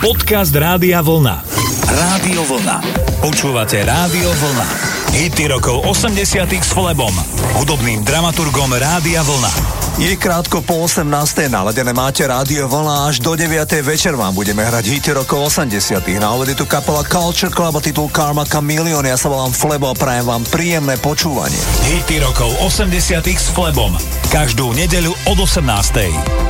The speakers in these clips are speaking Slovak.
Podcast Rádia Vlna. Rádio Vlna. Počúvate Rádio Vlna. Hity rokov 80 s Flebom, hudobným dramaturgom Rádia Vlna. Je krátko po 18. naladené máte rádio Vlna až do 9. večer vám budeme hrať hity rokov 80. Na ovedy tu kapela Culture Club a titul Karma Chameleon. Ja sa volám Flebo a prajem vám príjemné počúvanie. Hity rokov 80 s Flebom. Každú nedeľu od 18.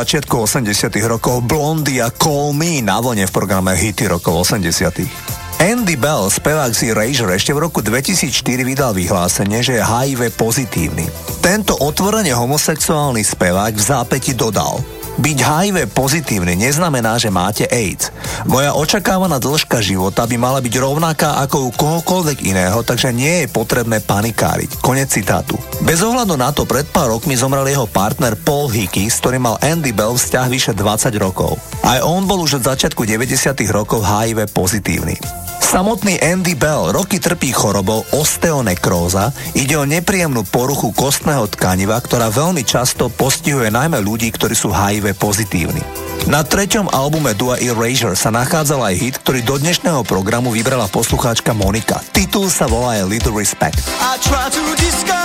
Začiatku 80 rokov Blondie a Call Me na vlne v programe Hity rokov 80 Andy Bell, spevák z Erasure, ešte v roku 2004 vydal vyhlásenie, že je HIV pozitívny. Tento otvorene homosexuálny spevák v zápäti dodal – byť HIV pozitívny neznamená, že máte AIDS. Moja očakávaná dĺžka života by mala byť rovnaká ako u kohokoľvek iného, takže nie je potrebné panikáriť. Konec citátu. Bez ohľadu na to pred pár rokmi zomrel jeho partner Paul Hickey, s ktorým mal Andy Bell vzťah vyše 20 rokov. Aj on bol už od začiatku 90. rokov HIV pozitívny. Samotný Andy Bell roky trpí chorobou osteonekróza, ide o nepríjemnú poruchu kostného tkaniva, ktorá veľmi často postihuje najmä ľudí, ktorí sú HIV pozitívni. Na treťom albume Dua Erasure sa nachádzal aj hit, ktorý do dnešného programu vybrala poslucháčka Monika. Titul sa volá Little Respect. I try to rokov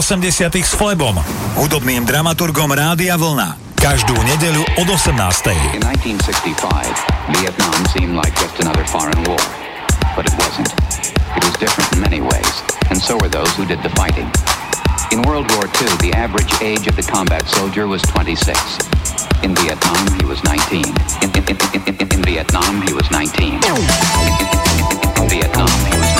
80 s Flebom, hudobným dramaturgom Rádia Vlna. Každú nedeľu od 18. In 1965, Vietnam seemed like just another foreign war. But it wasn't. It was different in many ways, and so were those who did the fighting. In World War II, the average age of the combat soldier was 26. In Vietnam, he was 19. In, in, in, in Vietnam, he was 19. In, Vietnam, he was 19.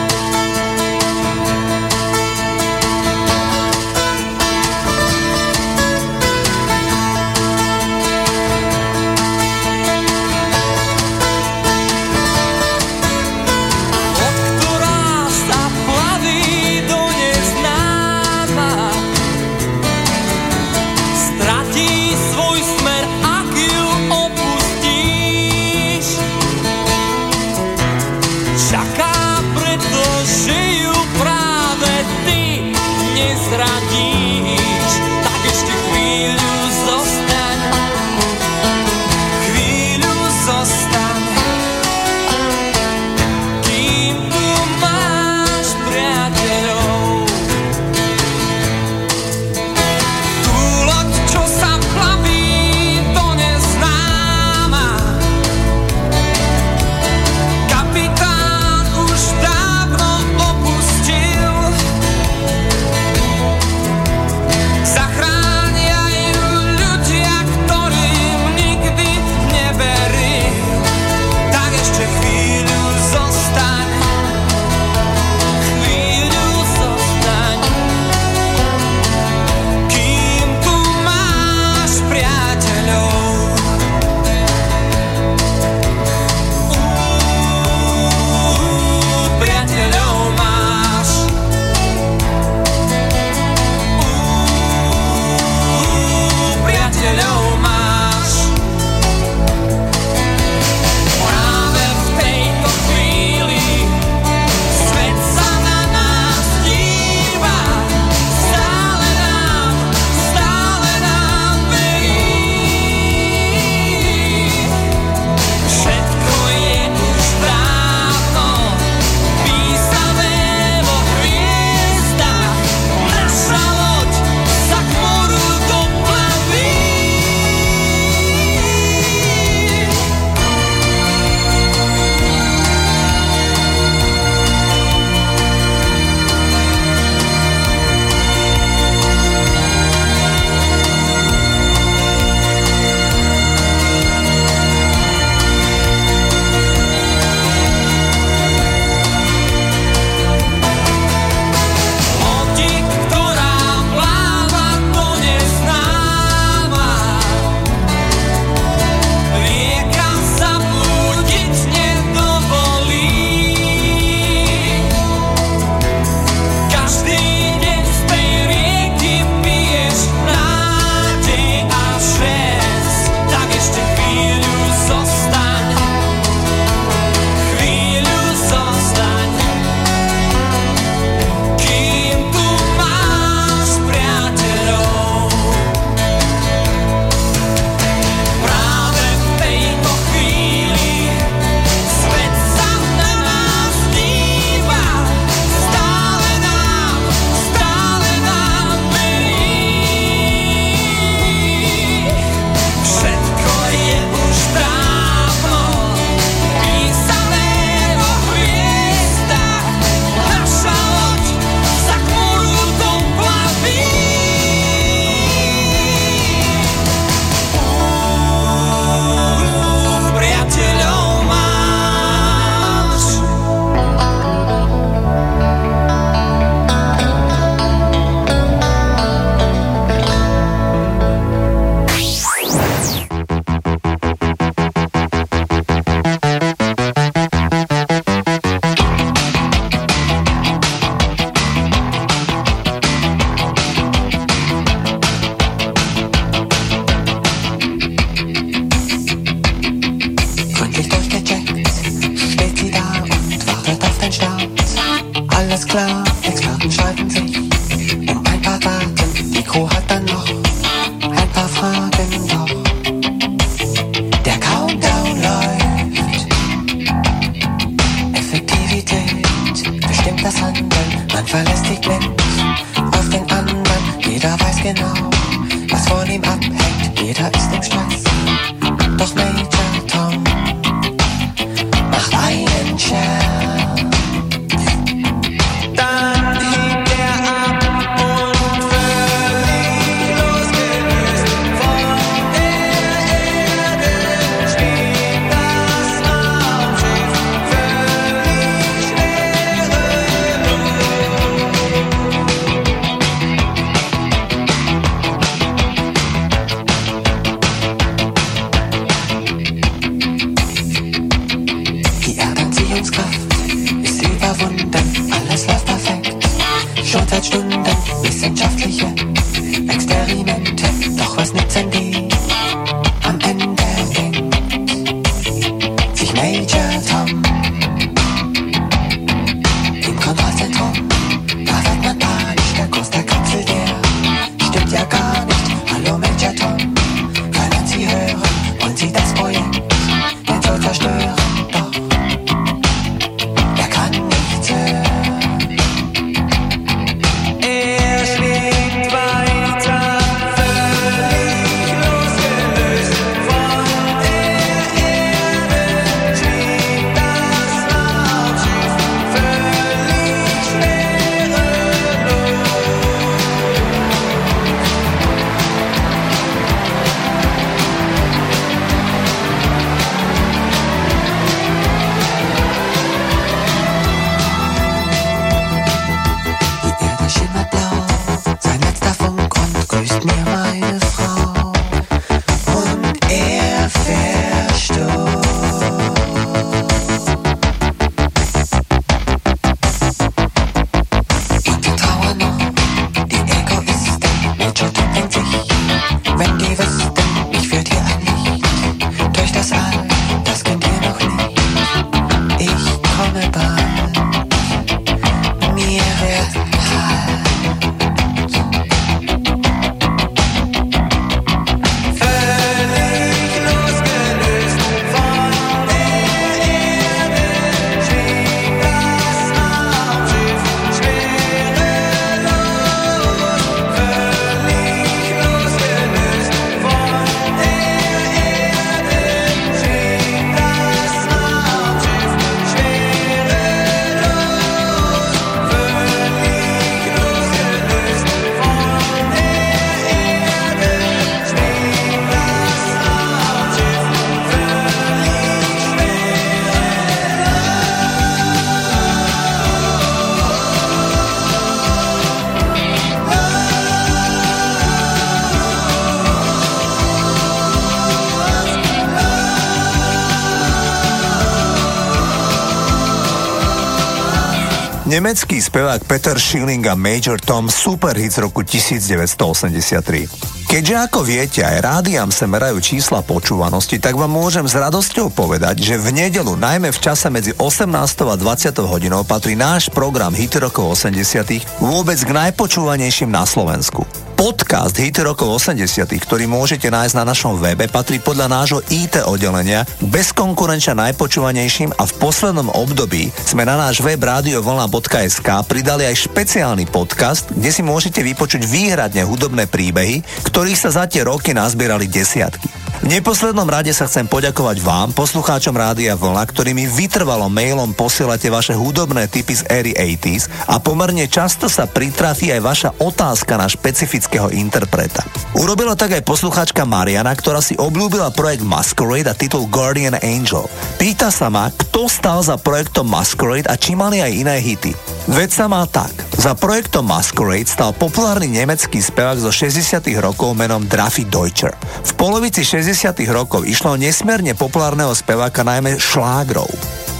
Nemecký spevák Peter Schilling a Major Tom super hit z roku 1983. Keďže ako viete, aj rádiam sa merajú čísla počúvanosti, tak vám môžem s radosťou povedať, že v nedelu, najmä v čase medzi 18. a 20. hodinou, patrí náš program Hit rokov 80. vôbec k najpočúvanejším na Slovensku. Podcast Hity rokov 80 ktorý môžete nájsť na našom webe, patrí podľa nášho IT oddelenia bezkonkurenčne najpočúvanejším a v poslednom období sme na náš web radiovlna.sk pridali aj špeciálny podcast, kde si môžete vypočuť výhradne hudobné príbehy, ktorých sa za tie roky nazbierali desiatky. V neposlednom rade sa chcem poďakovať vám, poslucháčom Rádia Vlna, ktorí mi vytrvalo mailom posielate vaše hudobné typy z éry 80s a pomerne často sa pritrafí aj vaša otázka na špecifického interpreta. Urobila tak aj poslucháčka Mariana, ktorá si obľúbila projekt Masquerade a titul Guardian Angel. Pýta sa ma, kto stal za projektom Masquerade a či mali aj iné hity. Veď sa má tak. Za projektom Masquerade stal populárny nemecký spevák zo 60 rokov menom Drafi Deutscher. V polovici 60 60. rokov išlo nesmierne populárneho speváka najmä šlágrov.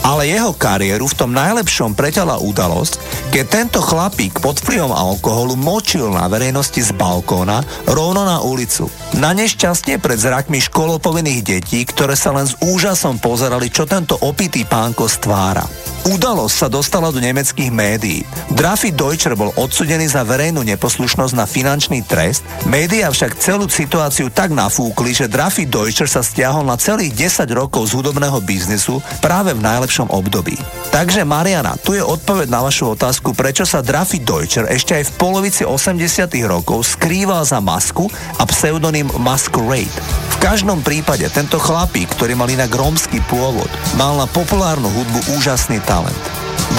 Ale jeho kariéru v tom najlepšom preťala udalosť, keď tento chlapík pod vplyvom alkoholu močil na verejnosti z balkóna rovno na ulicu. Na nešťastie pred zrakmi školopovinných detí, ktoré sa len s úžasom pozerali, čo tento opitý pánko stvára. Udalosť sa dostala do nemeckých médií. Drafi Deutscher bol odsudený za verejnú neposlušnosť na finančný trest, médiá však celú situáciu tak nafúkli, že Drafi Deutscher sa stiahol na celých 10 rokov z hudobného biznisu práve v najlepšom období. Takže Mariana, tu je odpoveď na vašu otázku, prečo sa Drafi Deutscher ešte aj v polovici 80 rokov skrýval za masku a pseudonym Masquerade. Každom prípade tento chlapík, ktorý mal inak rómsky pôvod, mal na populárnu hudbu úžasný talent.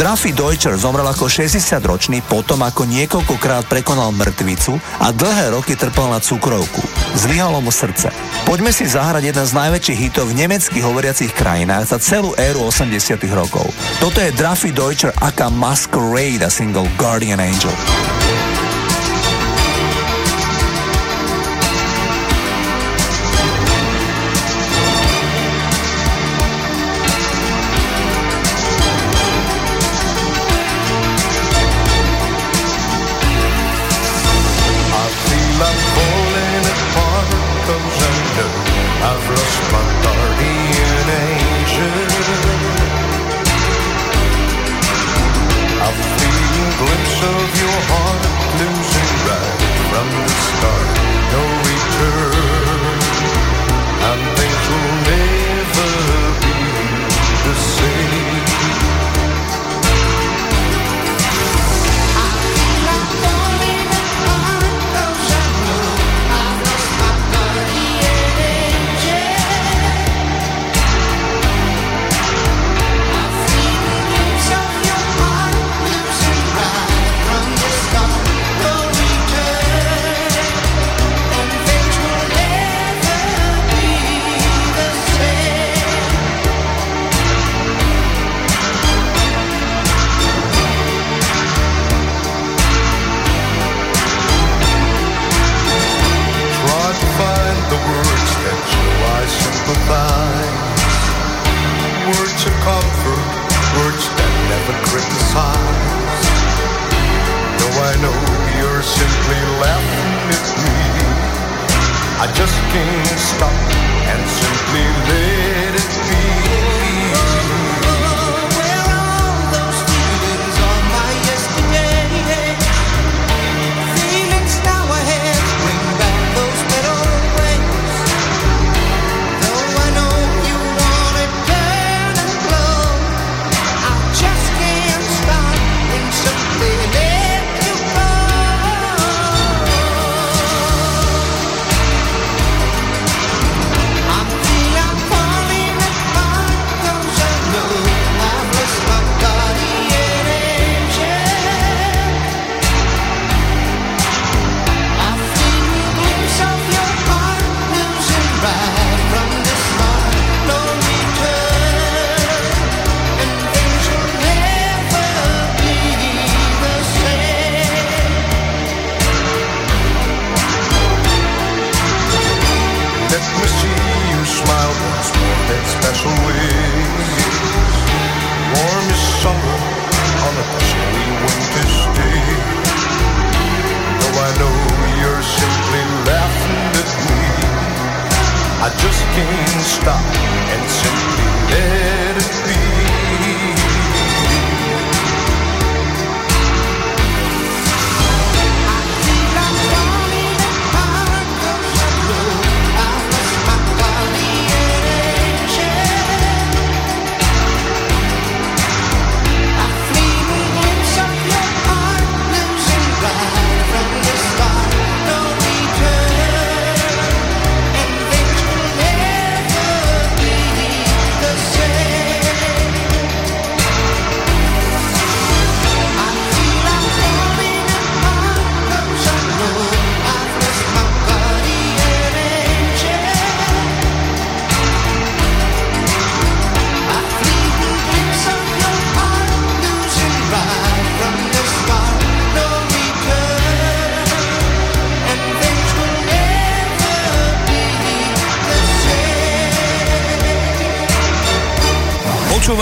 Drafi Deutscher zomrel ako 60-ročný potom, ako niekoľkokrát prekonal mŕtvicu a dlhé roky trpel na cukrovku. Zlyhalo mu srdce. Poďme si zahrať jeden z najväčších hitov v nemeckých hovoriacich krajinách za celú éru 80 rokov. Toto je Drafi Deutscher aka Masquerade a single Guardian Angel.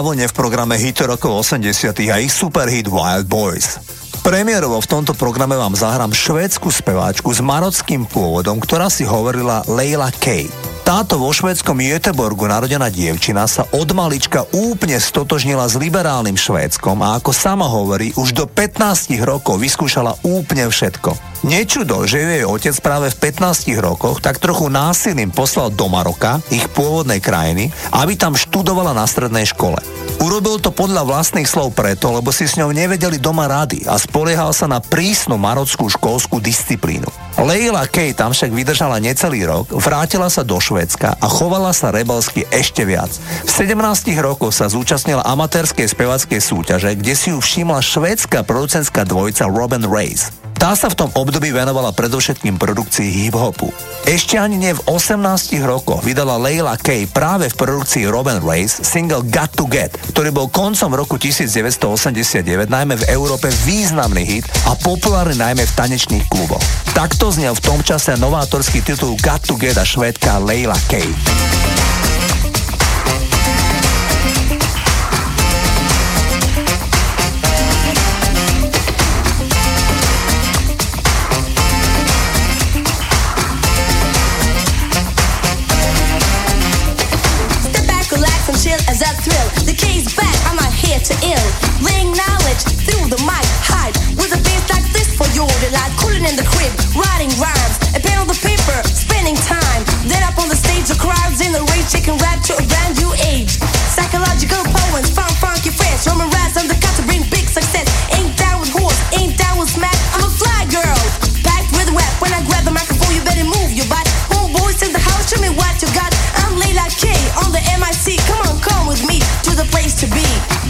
na vlne v programe Hit rokov 80 a ich superhit Wild Boys. Premiérovo v tomto programe vám zahrám švédsku speváčku s marockým pôvodom, ktorá si hovorila Leila Kay. Táto vo švédskom Göteborgu narodená dievčina sa od malička úplne stotožnila s liberálnym Švédskom a ako sama hovorí, už do 15 rokov vyskúšala úplne všetko. Nečudo, že jej otec práve v 15 rokoch tak trochu násilným poslal do Maroka, ich pôvodnej krajiny, aby tam študovala na strednej škole. Urobil to podľa vlastných slov preto, lebo si s ňou nevedeli doma rady a spoliehal sa na prísnu marockú školskú disciplínu. Leila Kay tam však vydržala necelý rok, vrátila sa do Švédska a chovala sa rebelsky ešte viac. V 17 rokoch sa zúčastnila amatérskej spevackej súťaže, kde si ju všimla švédska producentská dvojica Robin Race. Tá sa v tom období venovala predovšetkým produkcii hip-hopu. Ešte ani nie v 18 rokoch vydala Leila Kay práve v produkcii Robin Race single Got to Get, ktorý bol koncom roku 1989 najmä v Európe významný hit a populárny najmä v tanečných kluboch. Takto znel v tom čase novátorský titul Got to Get a švédka Leila Kay. Cooling in the crib, writing rhymes, a pen on the paper, spending time. Then up on the stage, the crowds in the rage, taking rap to a brand new age. Psychological poems, fun, funky friends, Roman rats on the cut to bring big success. Ain't down with horse, ain't down with smack. I'm a fly girl, packed with rap. When I grab the microphone, you better move your butt. Homeboys in the house, show me what you got. I'm Layla K on the MIC. Come on, come with me to the place to be.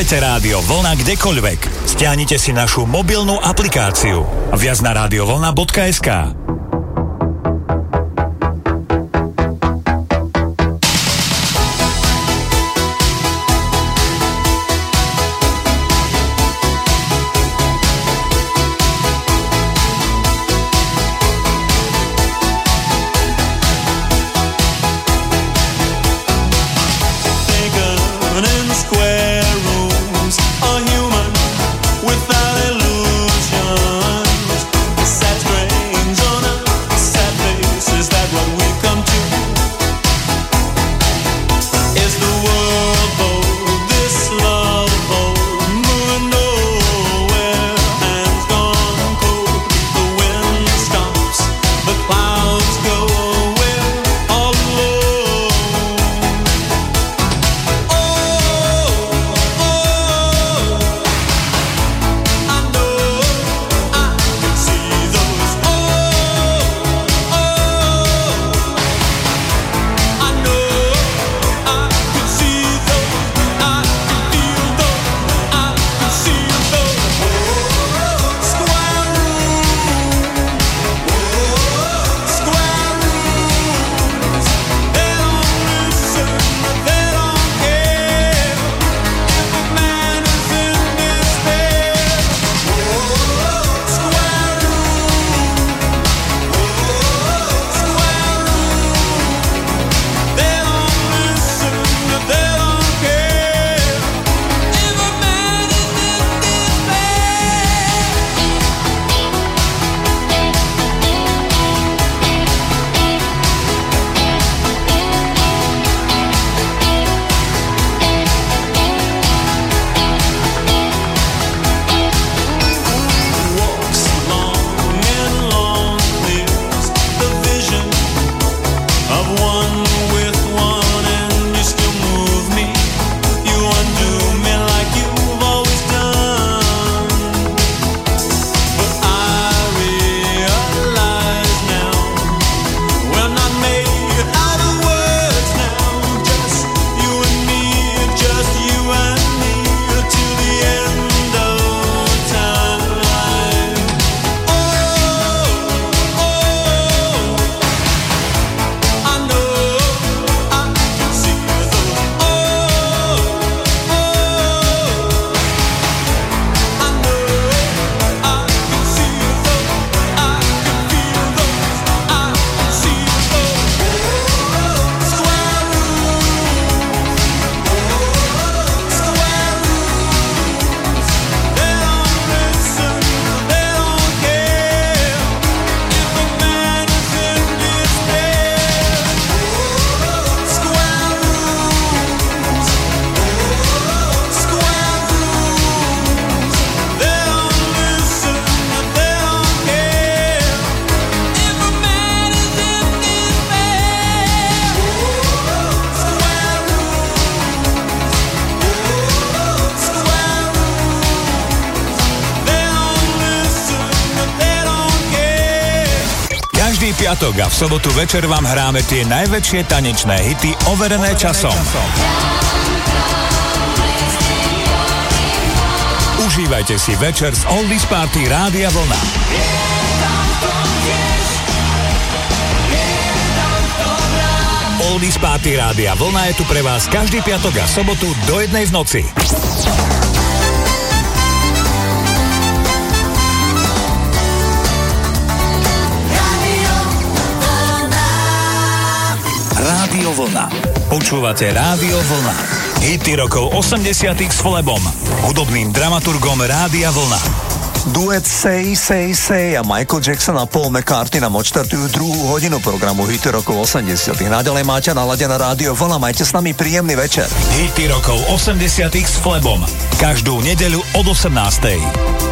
Počúvajte Rádio Vlna kdekoľvek. Stiahnite si našu mobilnú aplikáciu. Viac na radiovolna.sk piatok a v sobotu večer vám hráme tie najväčšie tanečné hity overené časom. Užívajte si večer z Oldies Party Rádia Vlna. Oldies Party Rádia Vlna je tu pre vás každý piatok a sobotu do jednej v noci. Rádio Vlna. Počúvate Rádio Vlna. Hity rokov 80 s Flebom, hudobným dramaturgom Rádia Vlna. Duet Say, Say, Say a Michael Jackson a Paul McCartney nám odštartujú druhú hodinu programu Hity rokov 80 Naďalej máte naladené rádio Vlna, majte s nami príjemný večer. Hity rokov 80 s Flebom. Každú nedeľu od 18.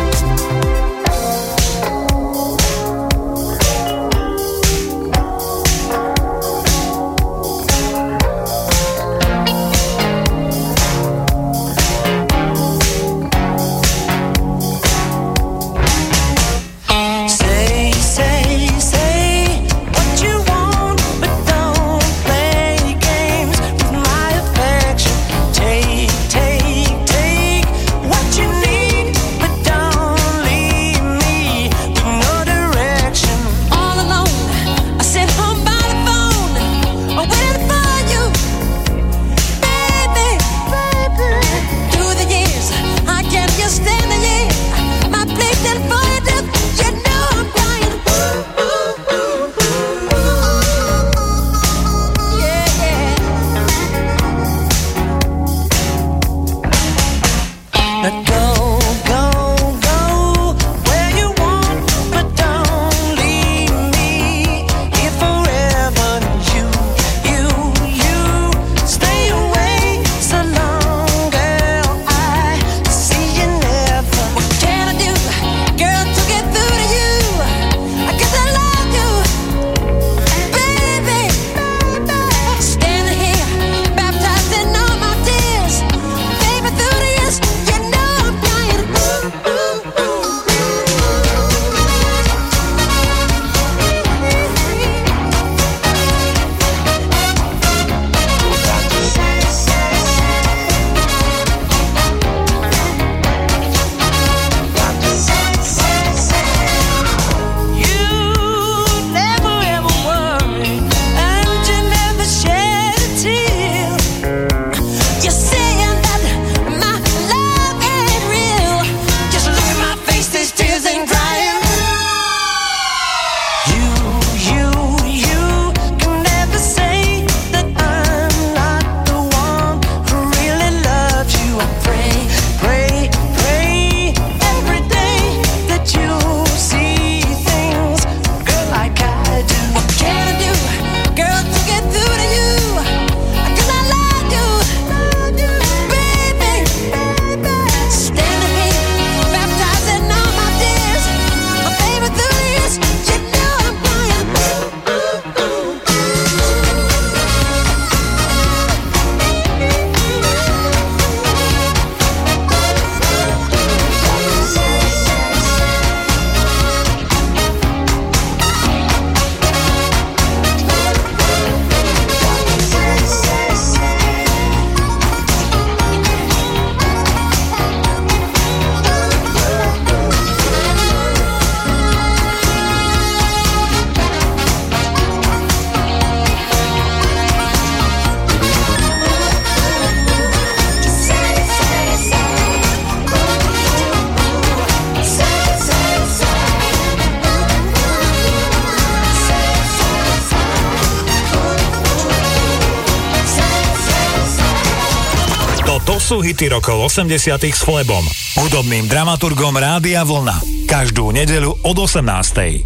sú hity rokov 80 s Flebom, hudobným dramaturgom Rádia Vlna. Každú nedeľu od 18.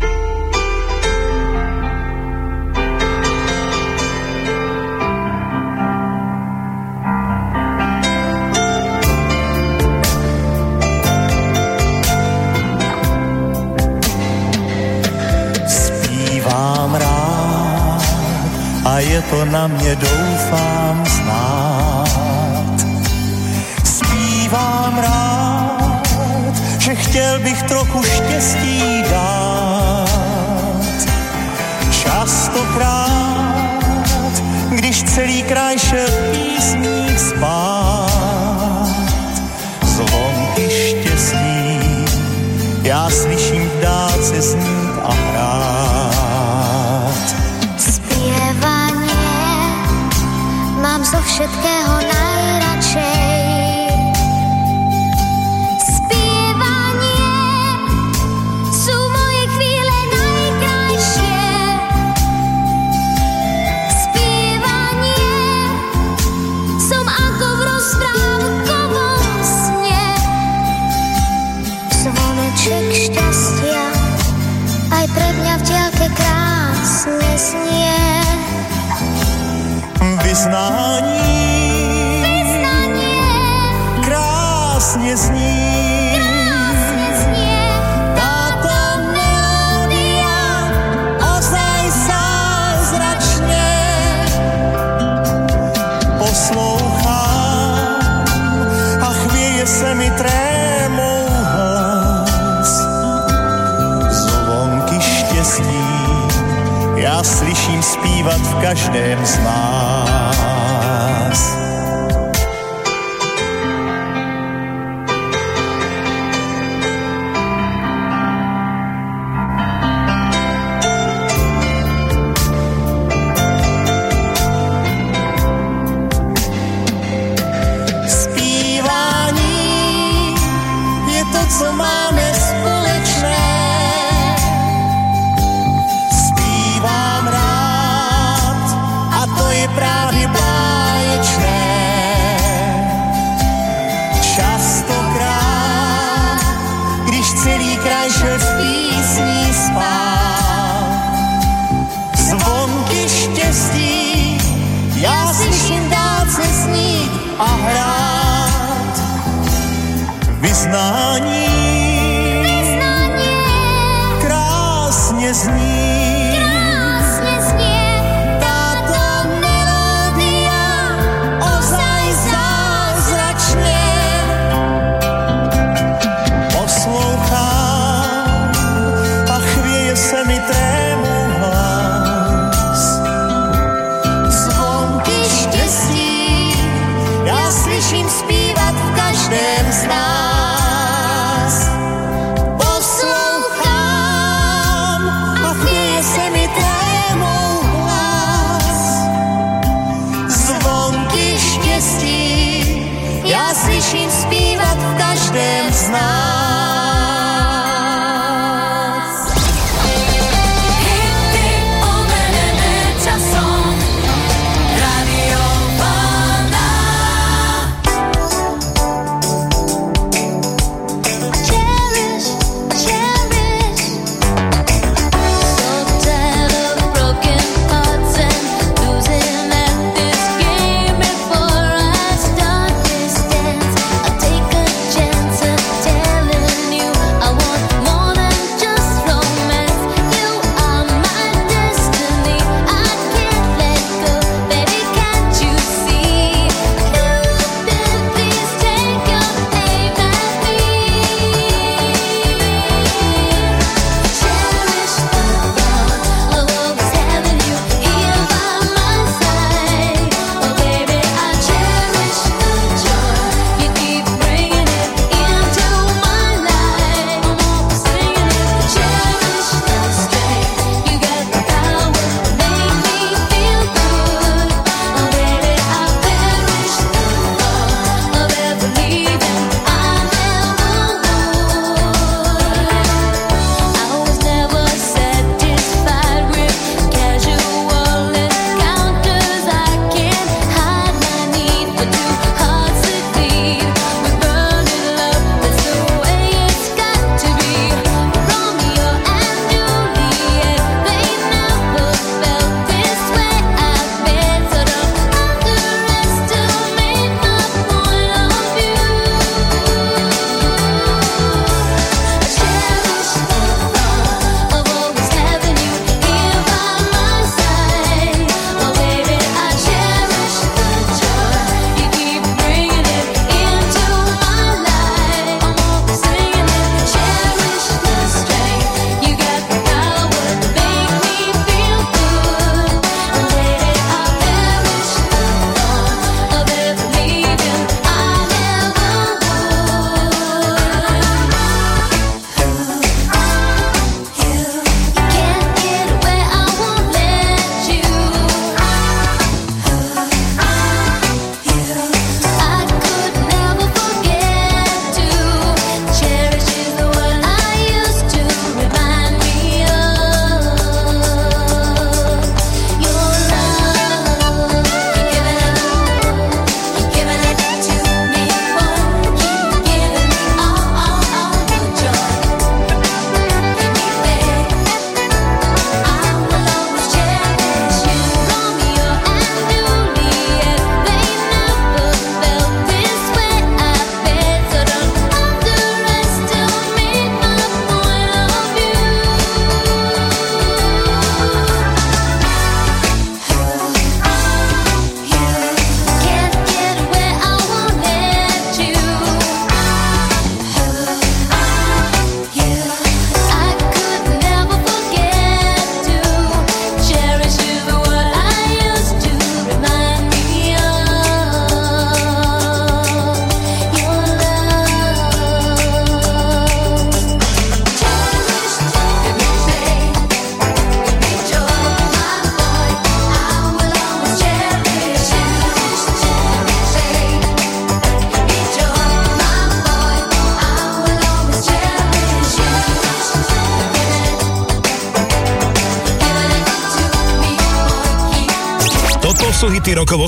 Zpívám rád a je to na mě doufám bych trochu štěstí dát. Častokrát, když celý kraj šel každém z nás.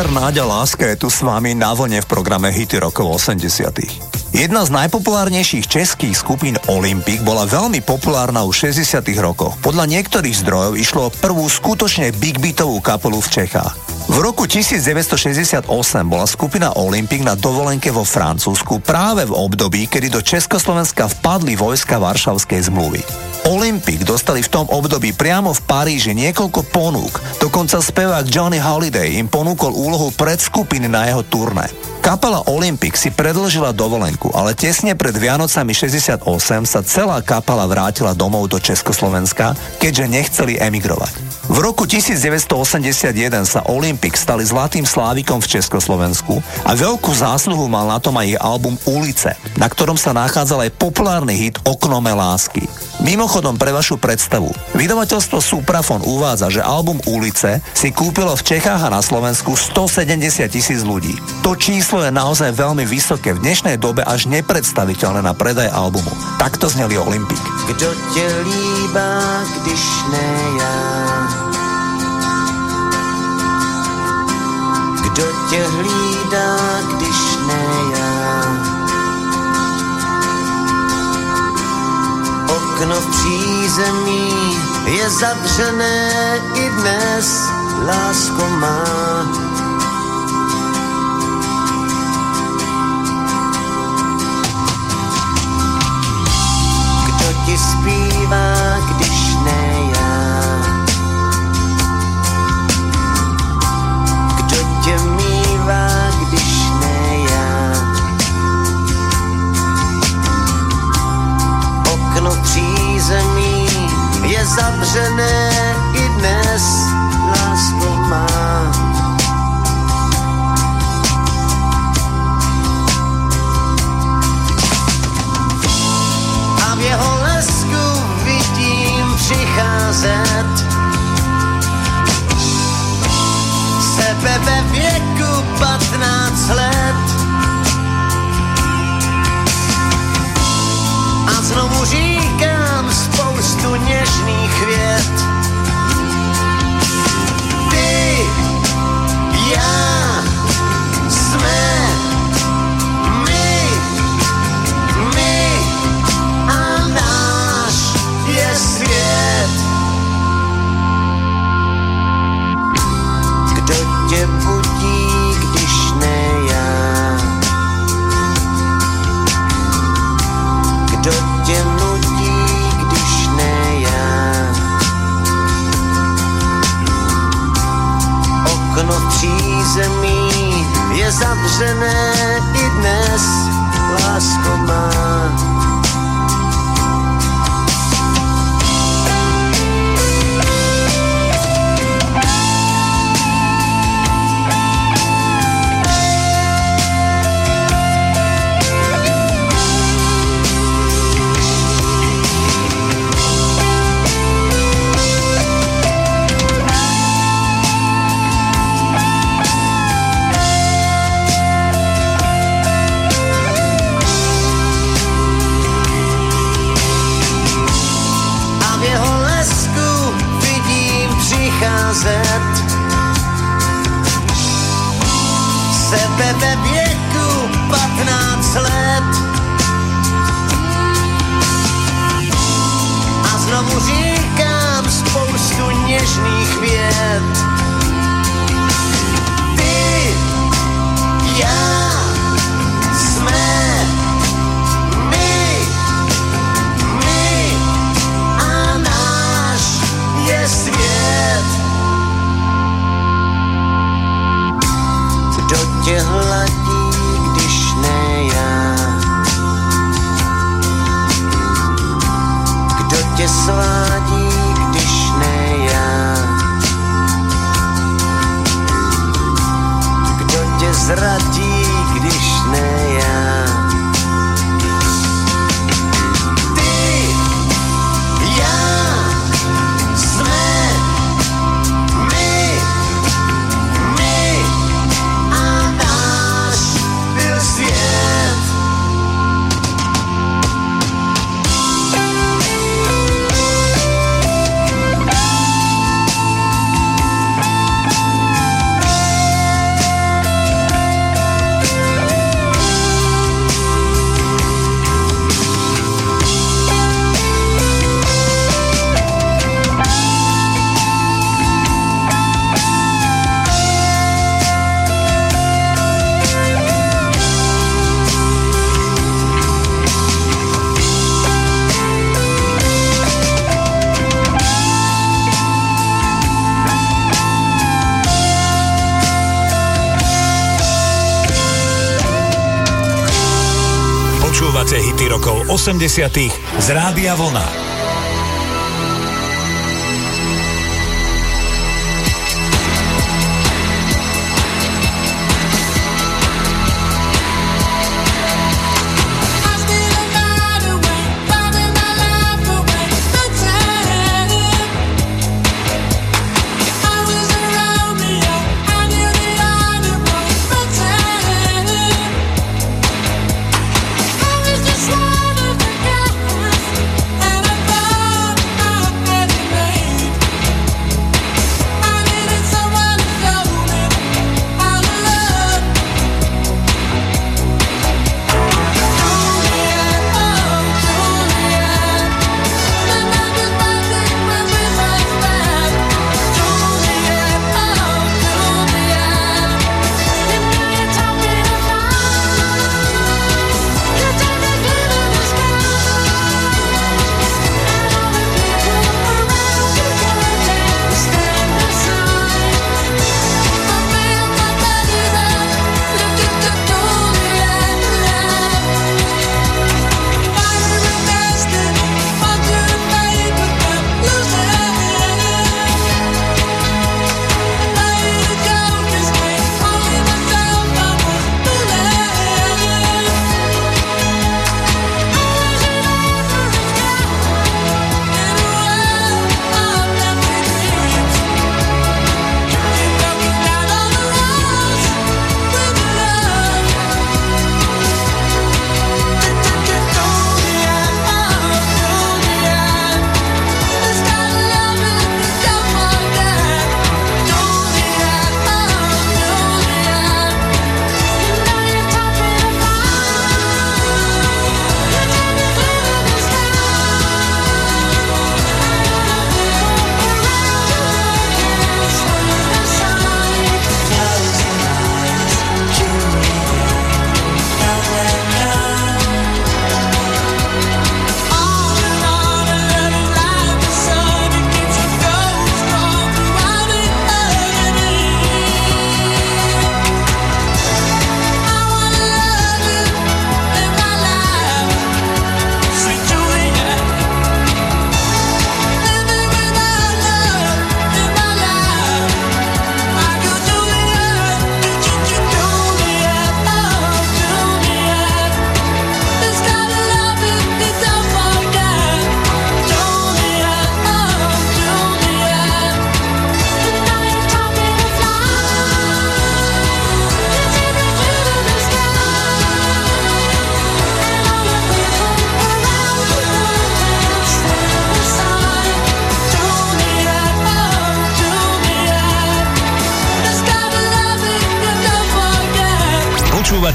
Peter Náďa Láska je tu s vami na vlne v programe Hity rokov 80. Jedna z najpopulárnejších českých skupín Olympic bola veľmi populárna už v 60. rokoch. Podľa niektorých zdrojov išlo o prvú skutočne big beatovú kapelu v Čechách. V roku 1968 bola skupina Olympic na dovolenke vo Francúzsku práve v období, kedy do Československa vpadli vojska Varšavskej zmluvy. Olympic dostali v tom období priamo v Paríži niekoľko ponúk. Dokonca spevák Johnny Holiday im ponúkol úlohu predskupiny na jeho turné. Kapela Olympic si predlžila dovolenku, ale tesne pred Vianocami 68 sa celá kapela vrátila domov do Československa, keďže nechceli emigrovať. V roku 1981 sa Olympic stali zlatým slávikom v Československu a veľkú zásluhu mal na tom aj ich album Ulice, na ktorom sa nachádzal aj populárny hit Oknome lásky. Mimochodom pre vašu predstavu, vydavateľstvo Suprafon uvádza, že album Ulice si kúpilo v Čechách a na Slovensku 170 tisíc ľudí. To číslo je naozaj veľmi vysoké, v dnešnej dobe až nepredstaviteľné na predaj albumu. Takto zneli Olympik. Kdo tě líbá, když ne já? Tě hlídá, když ne já? Okno v přízemí je zavřené i dnes, lásko má. Je přízemí je zavřené i dnes, lásko má. 80 z Rádia Vlna.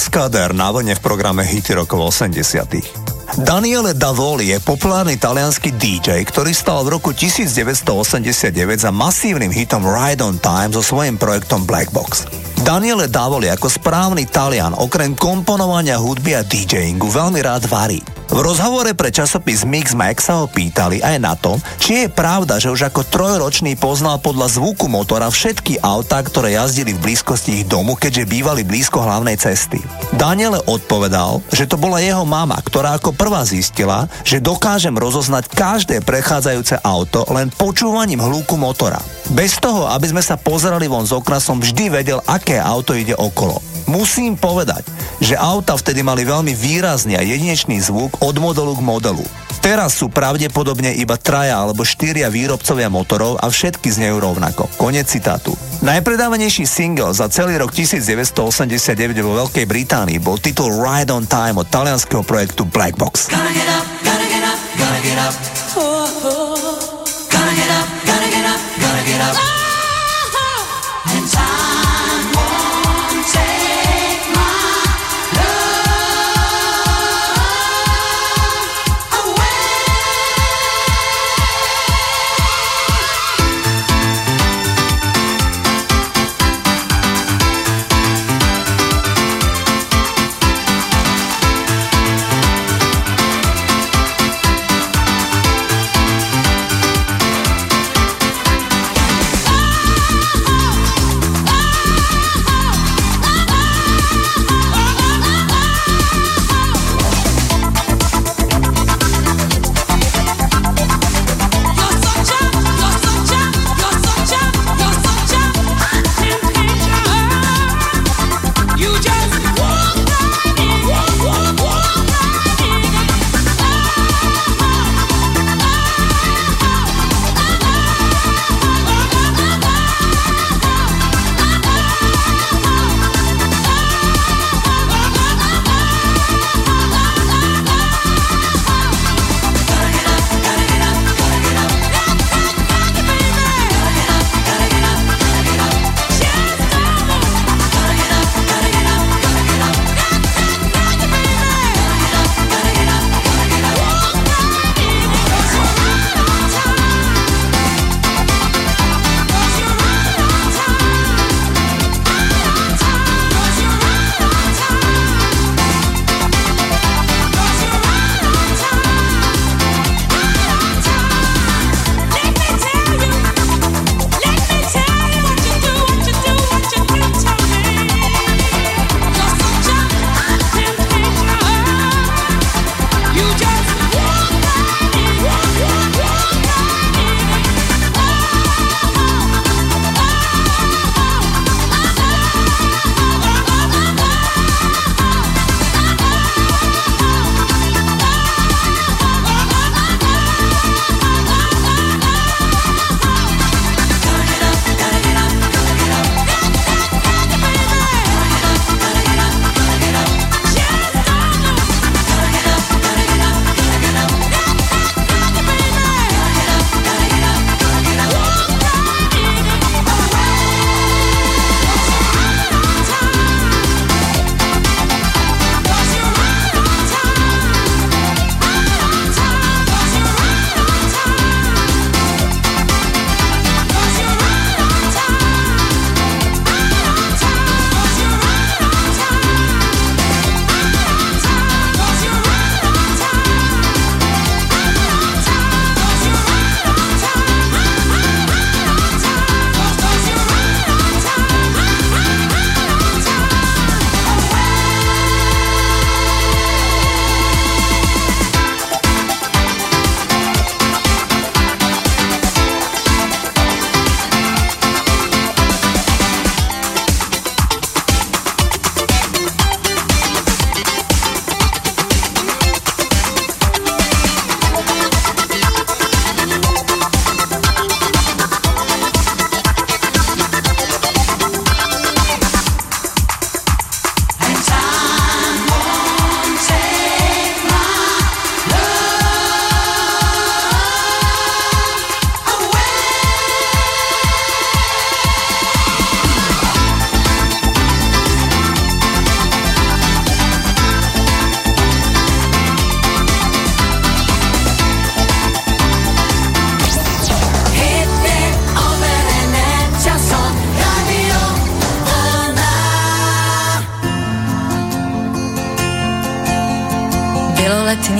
Cascader na vlne v programe Hity rokov 80. Daniele Davoli je populárny talianský DJ, ktorý stal v roku 1989 za masívnym hitom Ride on Time so svojím projektom Black Box. Daniele Davoli ako správny Talian okrem komponovania hudby a DJingu veľmi rád varí. V rozhovore pre časopis Mix Max sa ho pýtali aj na to, či je pravda, že už ako trojročný poznal podľa zvuku motora všetky autá, ktoré jazdili v blízkosti ich domu, keďže bývali blízko hlavnej cesty. Daniele odpovedal, že to bola jeho mama, ktorá ako prvá zistila, že dokážem rozoznať každé prechádzajúce auto len počúvaním hľúku motora. Bez toho, aby sme sa pozerali von z okna, som vždy vedel, aké auto ide okolo. Musím povedať, že auta vtedy mali veľmi výrazný a jedinečný zvuk od modelu k modelu. Teraz sú pravdepodobne iba traja alebo štyria výrobcovia motorov a všetky znejú rovnako. Konec citátu. Najpredávanejší single za celý rok 1989 vo Veľkej Británii bol titul Ride on Time od talianského projektu Black Box. Gotta get up, gotta get up, gotta get up.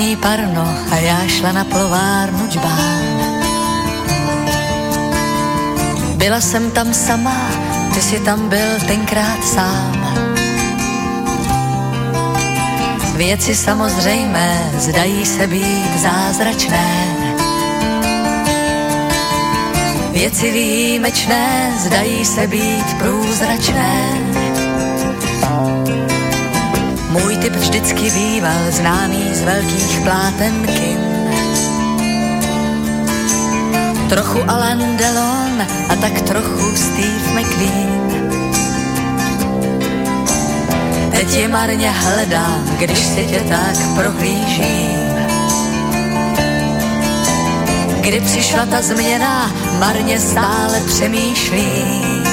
Letní parno a já šla na plovárnu džbán. Byla jsem tam sama, ty jsi tam byl tenkrát sám. Věci samozřejmé zdají se být zázračné. Věci výjimečné zdají se být průzračné. Můj typ vždycky býval známý z velkých pláten kin. Trochu Alain Delon a tak trochu Steve McQueen. Teď je marně hledám, když si tě tak prohlížím. Kdy přišla ta změna, marně stále přemýšlím.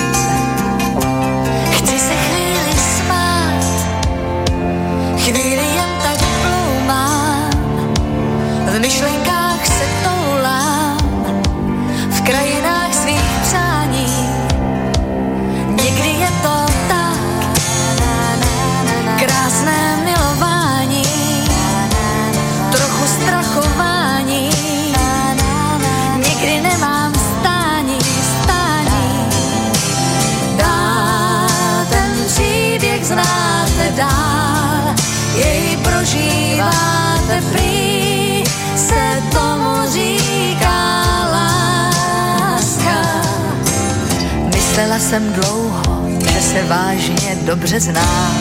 Prý, se tomu říká. Myslela jsem dlouho, že se vážně dobře znám.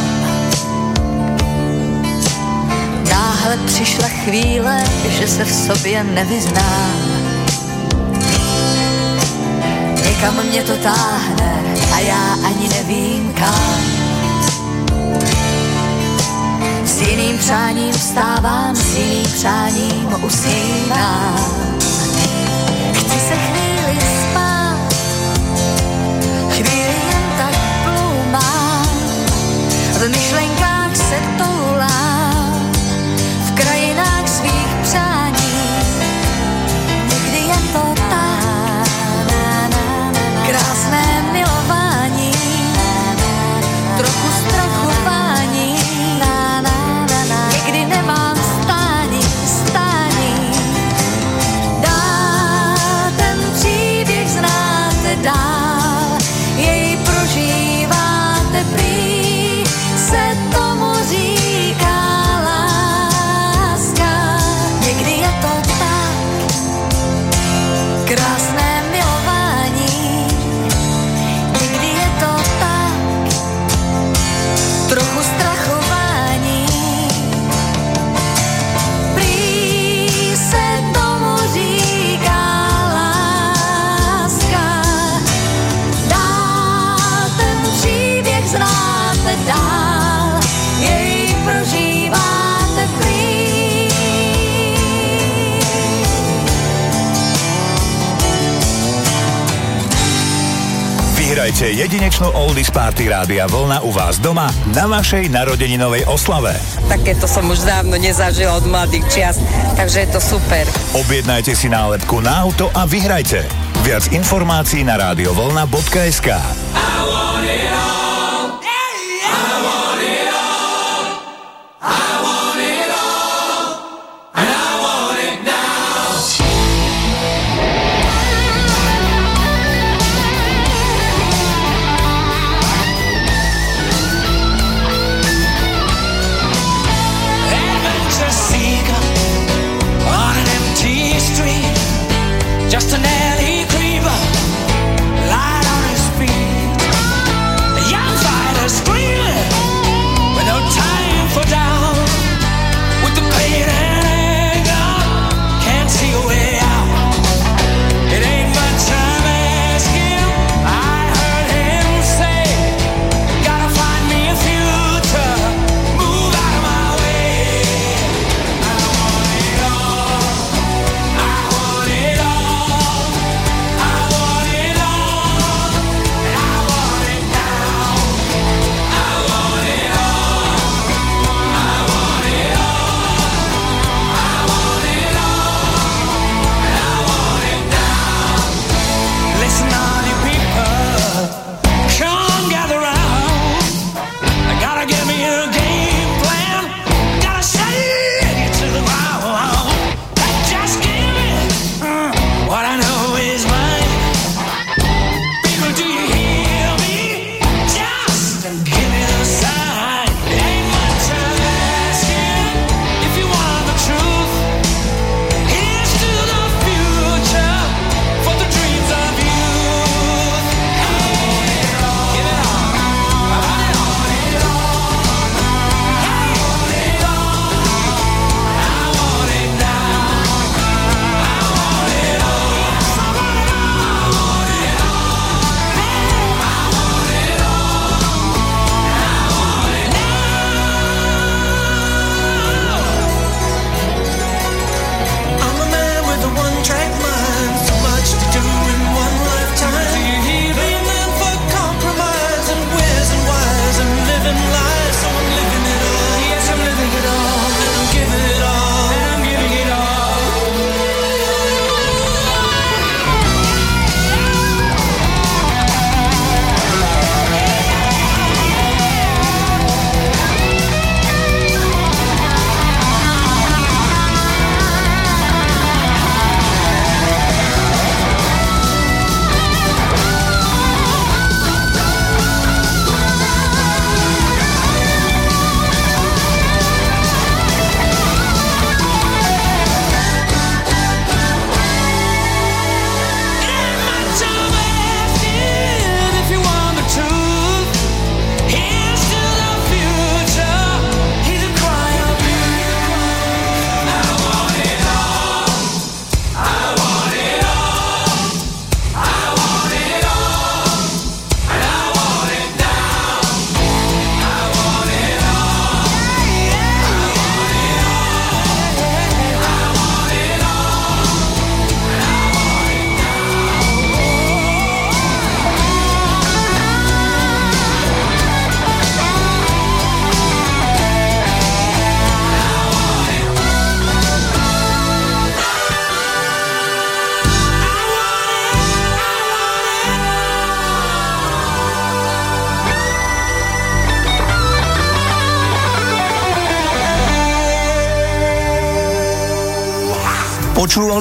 Náhle přišla chvíle, že se v sobě nevyznám. Někam mě to táhne a já ani nevím kam. Jiným přáním vstávám, s jiným přáním usínám. Chci se chvíli spát, chvíli jen tak ploumám, v myšlenkách se toulám, Vyhrajte jedinečnú Oldies Party Rádia Vlna u vás doma na vašej narodeninovej oslave. Takéto som už dávno nezažila od mladých čias, takže je to super. Objednajte si nálepku na auto a vyhrajte. Viac informácií na radiovolna.sk adventure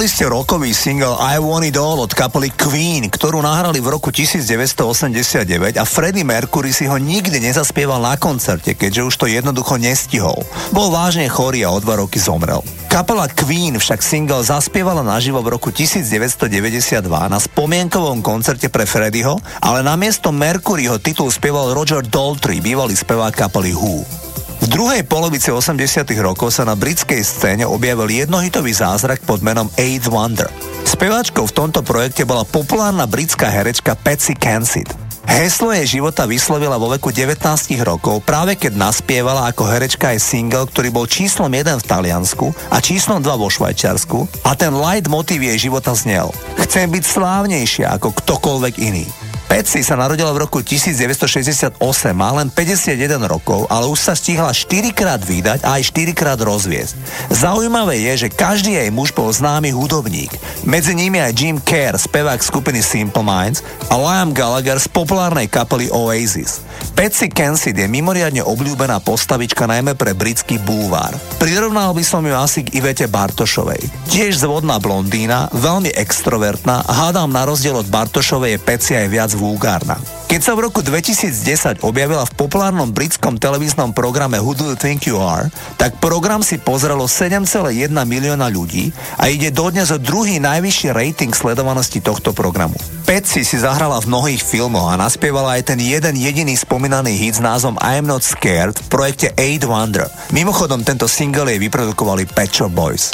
Počúvali ste rokový single I Want It All od kapely Queen, ktorú nahrali v roku 1989 a Freddie Mercury si ho nikdy nezaspieval na koncerte, keďže už to jednoducho nestihol. Bol vážne chorý a o dva roky zomrel. Kapela Queen však single zaspievala naživo v roku 1992 na spomienkovom koncerte pre Freddyho, ale namiesto Mercuryho titul spieval Roger Daltrey, bývalý spevák kapely Who. V druhej polovici 80 rokov sa na britskej scéne objavil jednohitový zázrak pod menom Eighth Wonder. Speváčkou v tomto projekte bola populárna britská herečka Patsy Kensit. Heslo jej života vyslovila vo veku 19 rokov, práve keď naspievala ako herečka aj single, ktorý bol číslom 1 v Taliansku a číslom 2 vo Švajčiarsku a ten light motív jej života znel. Chcem byť slávnejšia ako ktokoľvek iný. Patsy sa narodila v roku 1968, má len 51 rokov, ale už sa stihla 4 krát vydať a aj 4 krát rozviesť. Zaujímavé je, že každý jej muž bol známy hudobník. Medzi nimi aj Jim Kerr, spevák skupiny Simple Minds a Liam Gallagher z populárnej kapely Oasis. Patsy Kensit je mimoriadne obľúbená postavička najmä pre britský búvar. Prirovnal by som ju asi k Ivete Bartošovej. Tiež zvodná blondína, veľmi extrovertná hádam na rozdiel od Bartošovej je Patsy aj viac vulgárna. Keď sa v roku 2010 objavila v populárnom britskom televíznom programe Who Do You Think You Are, tak program si pozrelo 7,1 milióna ľudí a ide dodnes o druhý najvyšší rating sledovanosti tohto programu. Patsy si zahrala v mnohých filmoch a naspievala aj ten jeden jediný spomínaný hit s názvom I'm Not Scared v projekte Eight Wonder. Mimochodom, tento single jej vyprodukovali Pet Shop Boys.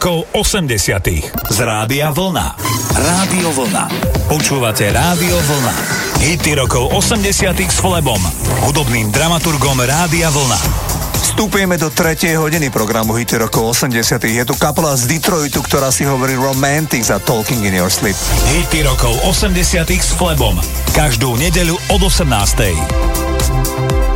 rokov 80. Z Rádia Vlna. Rádio Vlna. Počúvate Rádio Vlna. Hity rokov 80. s Flebom, hudobným dramaturgom Rádia Vlna. Vstupujeme do tretej hodiny programu Hity rokov 80. Je tu kapela z Detroitu, ktorá si hovorí Romantic za Talking in Your Sleep. Hity rokov 80. s Flebom. Každú nedeľu od 18.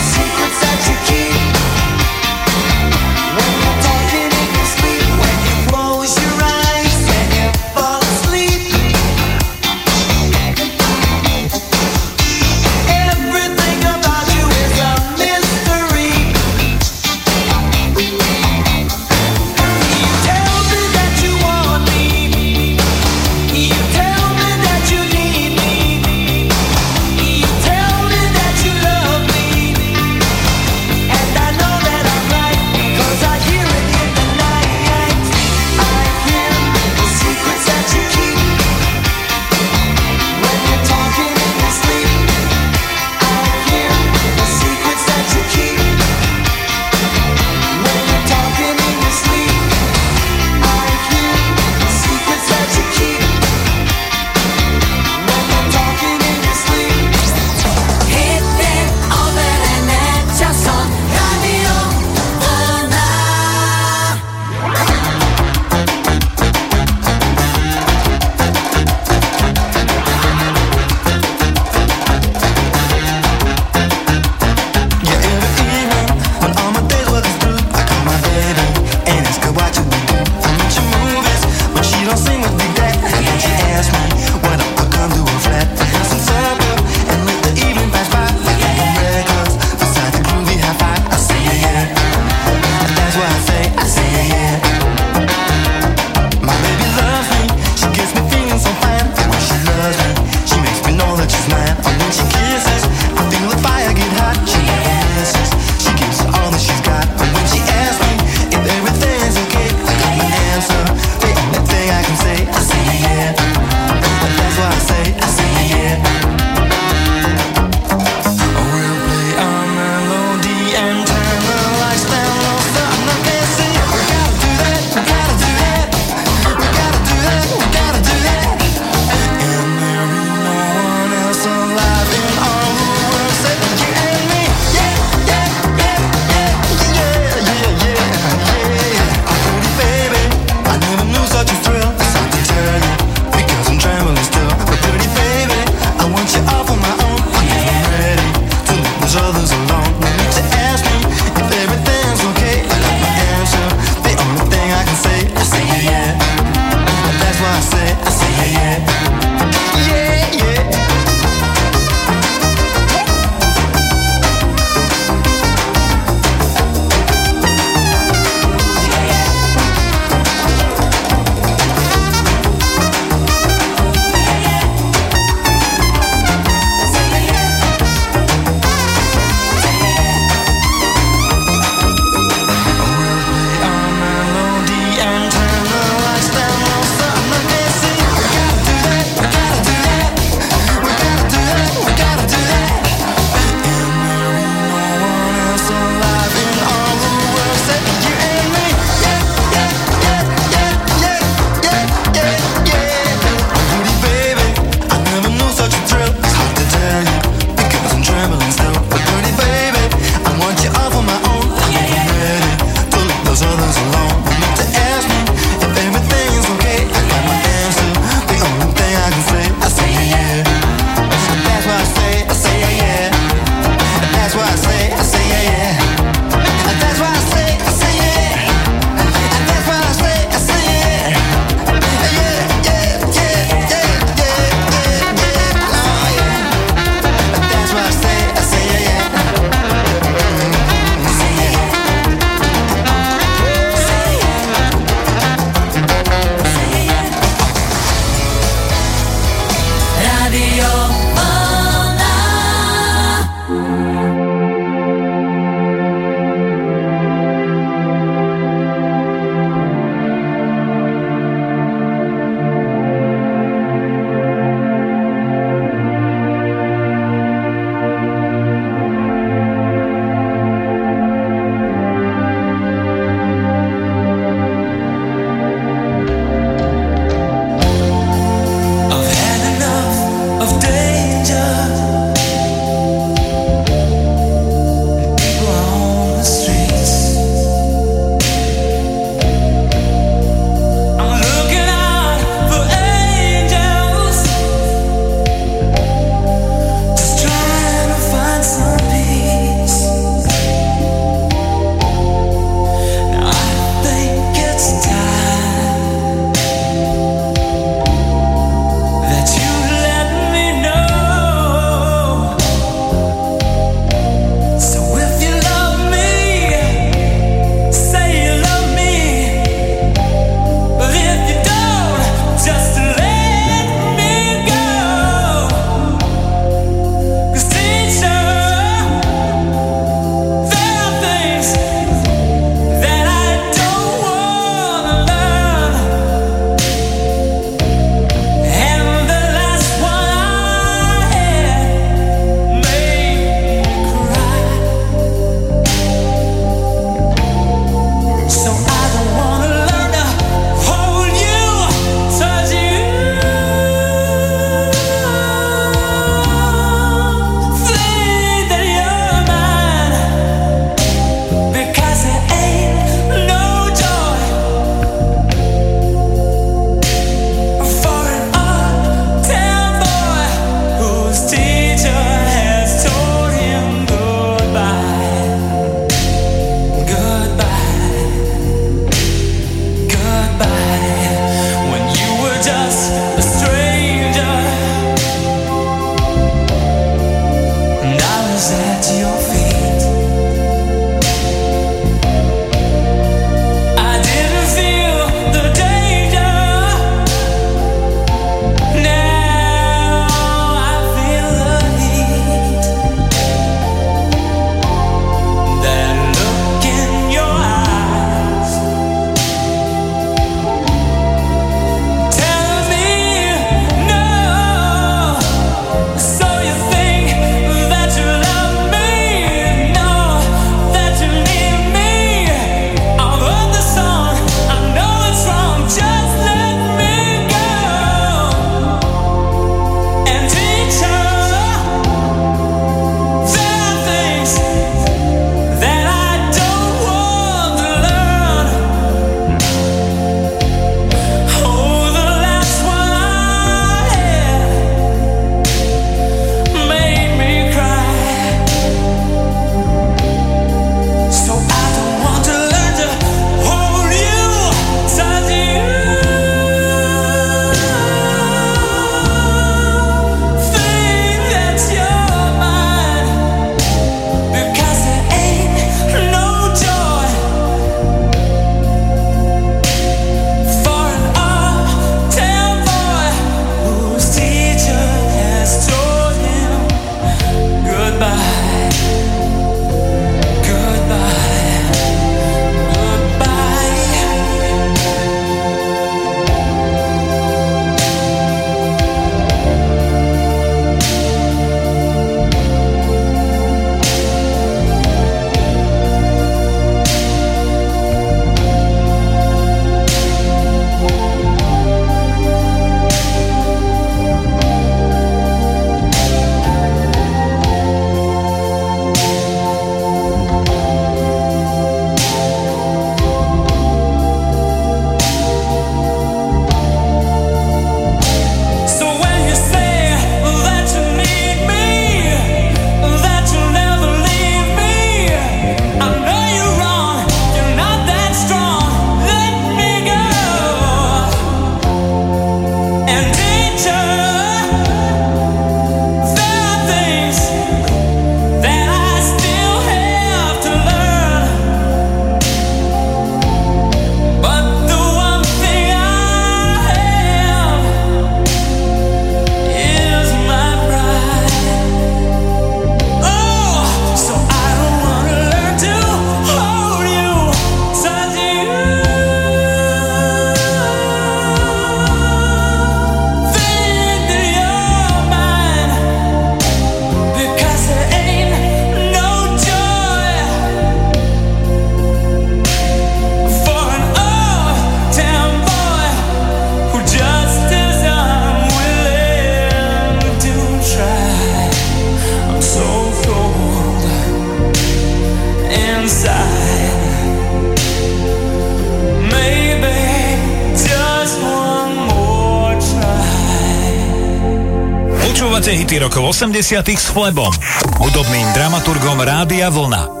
90. s Flebom, hudobným dramaturgom Rádia Vlna.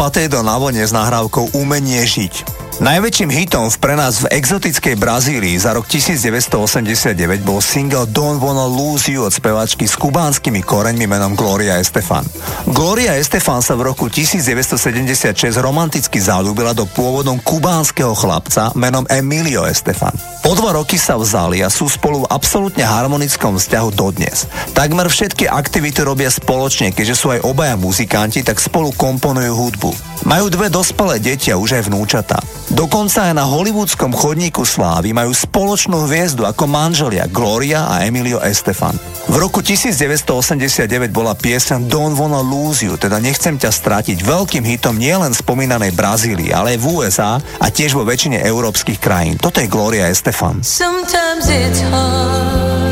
Vašo Patedo na vlne s nahrávkou Umenie žiť. Najväčším hitom v pre nás v exotickej Brazílii za rok 1989 bol single Don't Wanna Lose You od speváčky s kubánskymi koreňmi menom Gloria Estefan. Gloria Estefan sa v roku 1976 romanticky zalúbila do pôvodom kubánskeho chlapca menom Emilio Estefan. O dva roky sa vzali a sú spolu v absolútne harmonickom vzťahu dodnes. Takmer všetky aktivity robia spoločne, keďže sú aj obaja muzikanti, tak spolu komponujú hudbu. Majú dve dospelé deti a už aj vnúčatá. Dokonca aj na hollywoodskom chodníku slávy majú spoločnú hviezdu ako manželia Gloria a Emilio Estefan. V roku 1989 bola piesen Don't Wanna Lose You, teda Nechcem ťa stratiť, veľkým hitom nielen spomínanej Brazílii, ale aj v USA a tiež vo väčšine európskych krajín. Toto je Gloria Estefan. Sometimes it's hard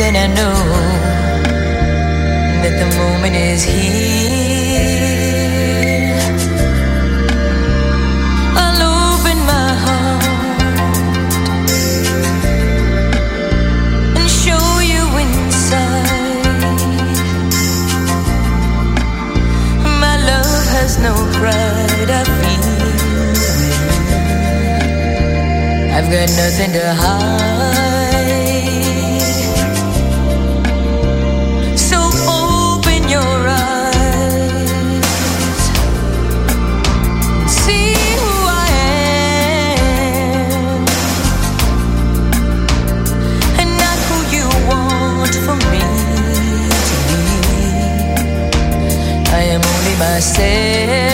and I know that the moment is here. I'll open my heart and show you inside. My love has no pride, I feel. I've got nothing to hide. I say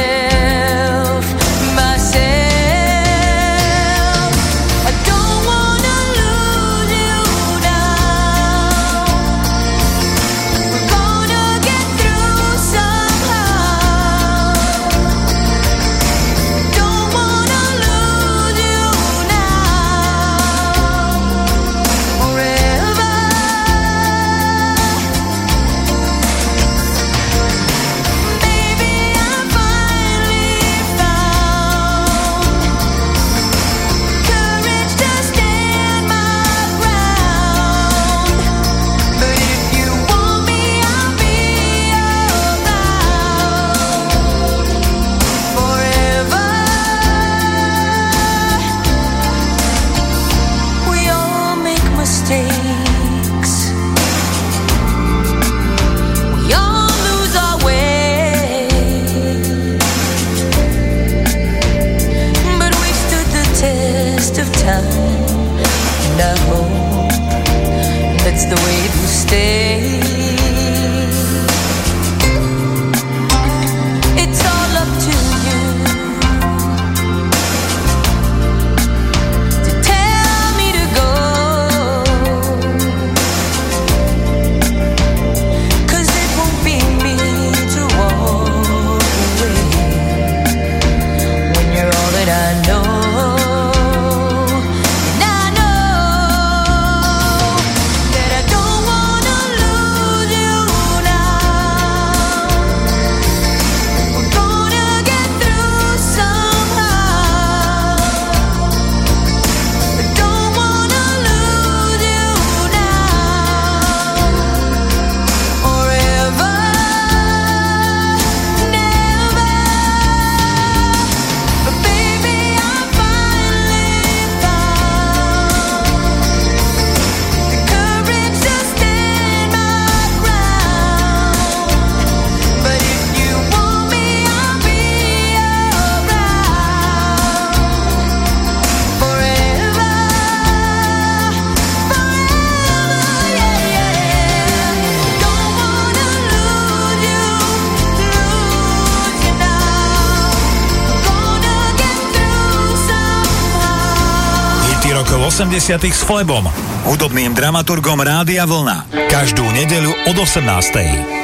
90. s Flebom, hudobným dramaturgom Rádia Vlna. Každú nedeľu od 18.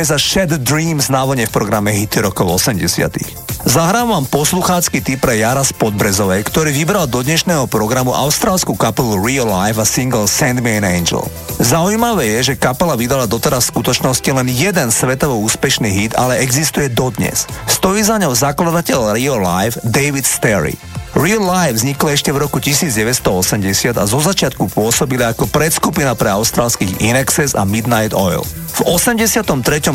Johnny Hates Jazz a Shed Dreams na vlne v programe Hity rokov 80 Zahrám vám posluchácky tip pre Jara z Podbrezovej, ktorý vybral do dnešného programu austrálsku kapelu Real Life a single Send Me an Angel. Zaujímavé je, že kapela vydala doteraz v skutočnosti len jeden svetovo úspešný hit, ale existuje dodnes. Stojí za ňou zakladateľ Real Life David Sterry. Real Life vzniklo ešte v roku 1980 a zo začiatku pôsobili ako predskupina pre austrálskych Inexes a Midnight Oil. V 83.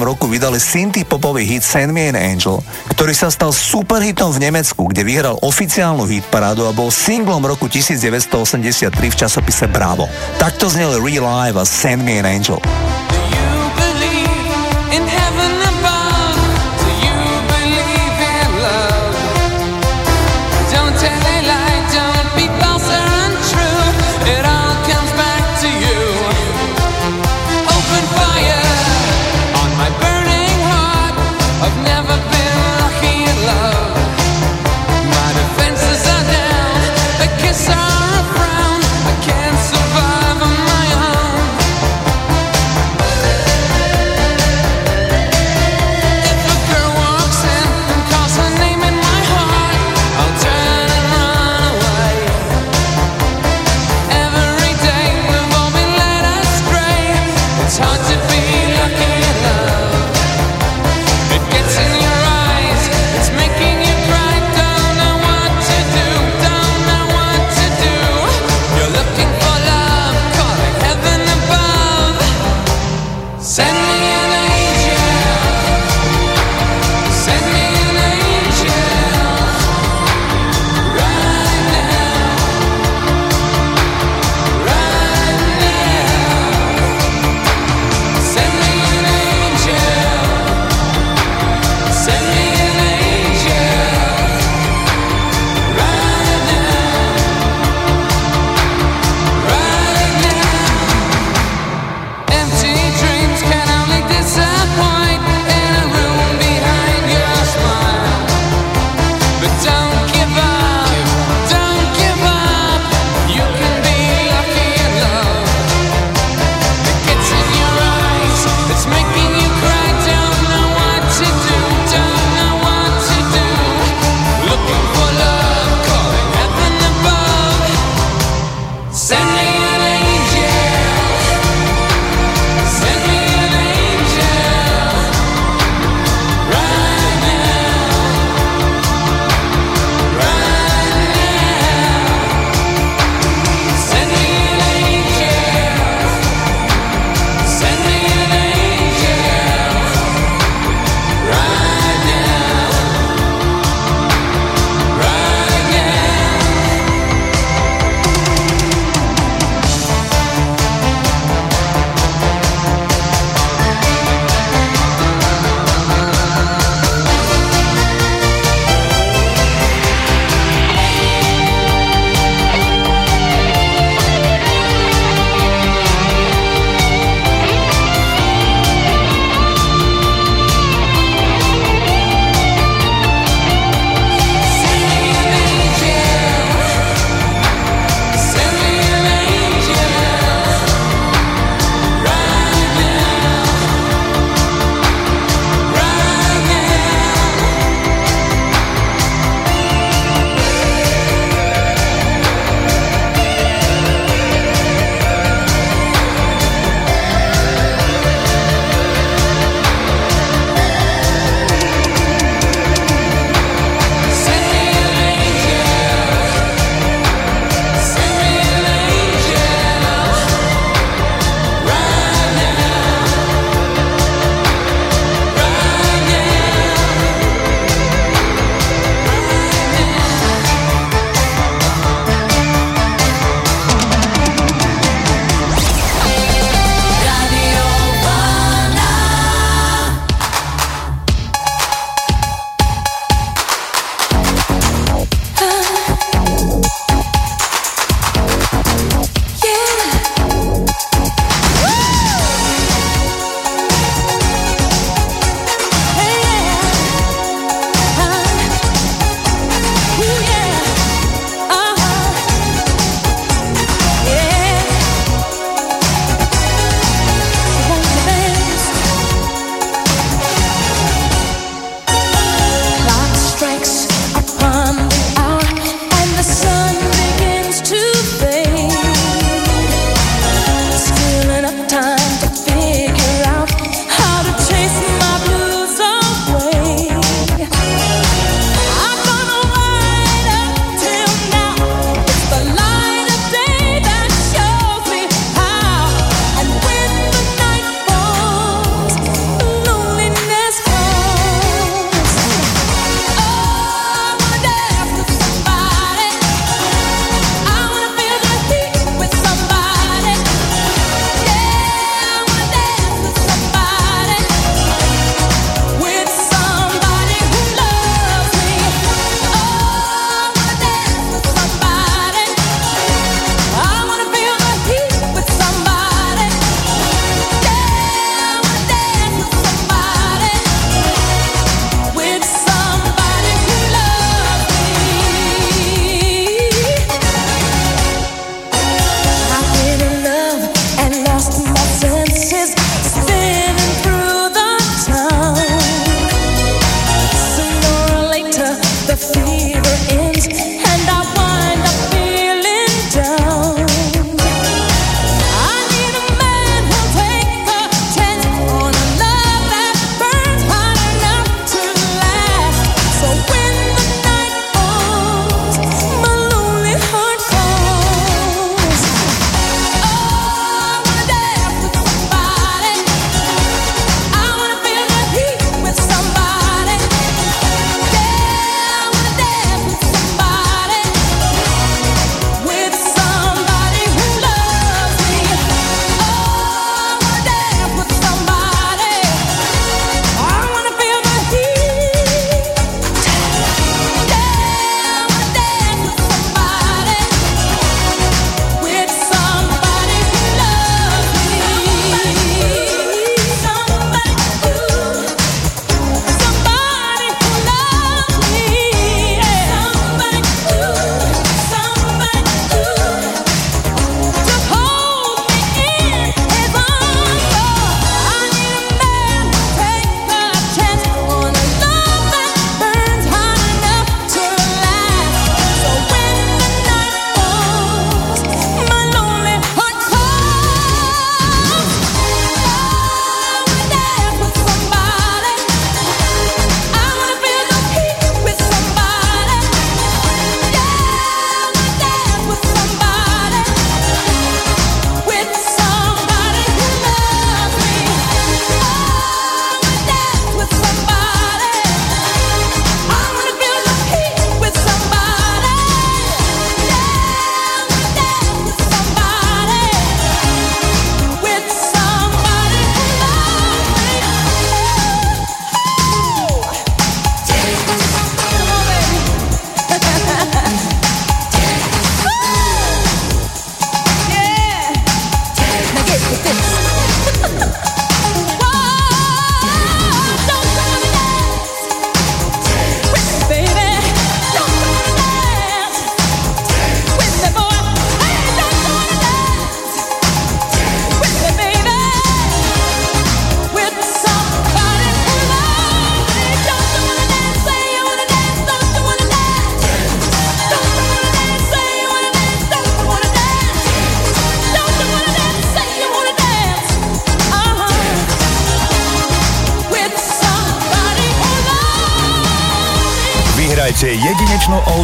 roku vydali synty popový hit Send Me an Angel, ktorý sa stal superhitom v Nemecku, kde vyhral oficiálnu hitparádu a bol singlom roku 1983 v časopise Bravo. Takto znel Real Life a Send Me an Angel. In heaven